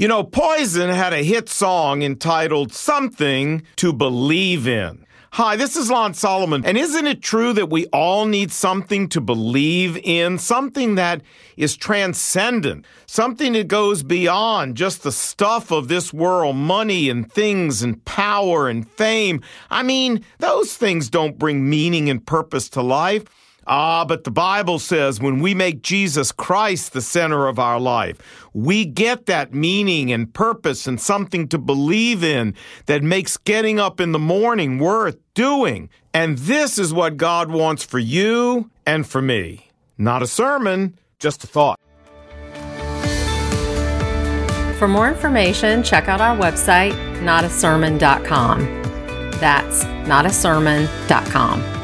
You know, Poison had a hit song entitled Something to Believe in. Hi, this is Lon Solomon. And isn't it true that we all need something to believe in? Something that is transcendent, something that goes beyond just the stuff of this world, money and things and power and fame. I mean, those things don't bring meaning and purpose to life. Ah, but the Bible says when we make Jesus Christ the center of our life, we get that meaning and purpose and something to believe in that makes getting up in the morning worth doing. And this is what God wants for you and for me. Not a sermon, just a thought. For more information, check out our website, notasermon.com. That's notasermon.com.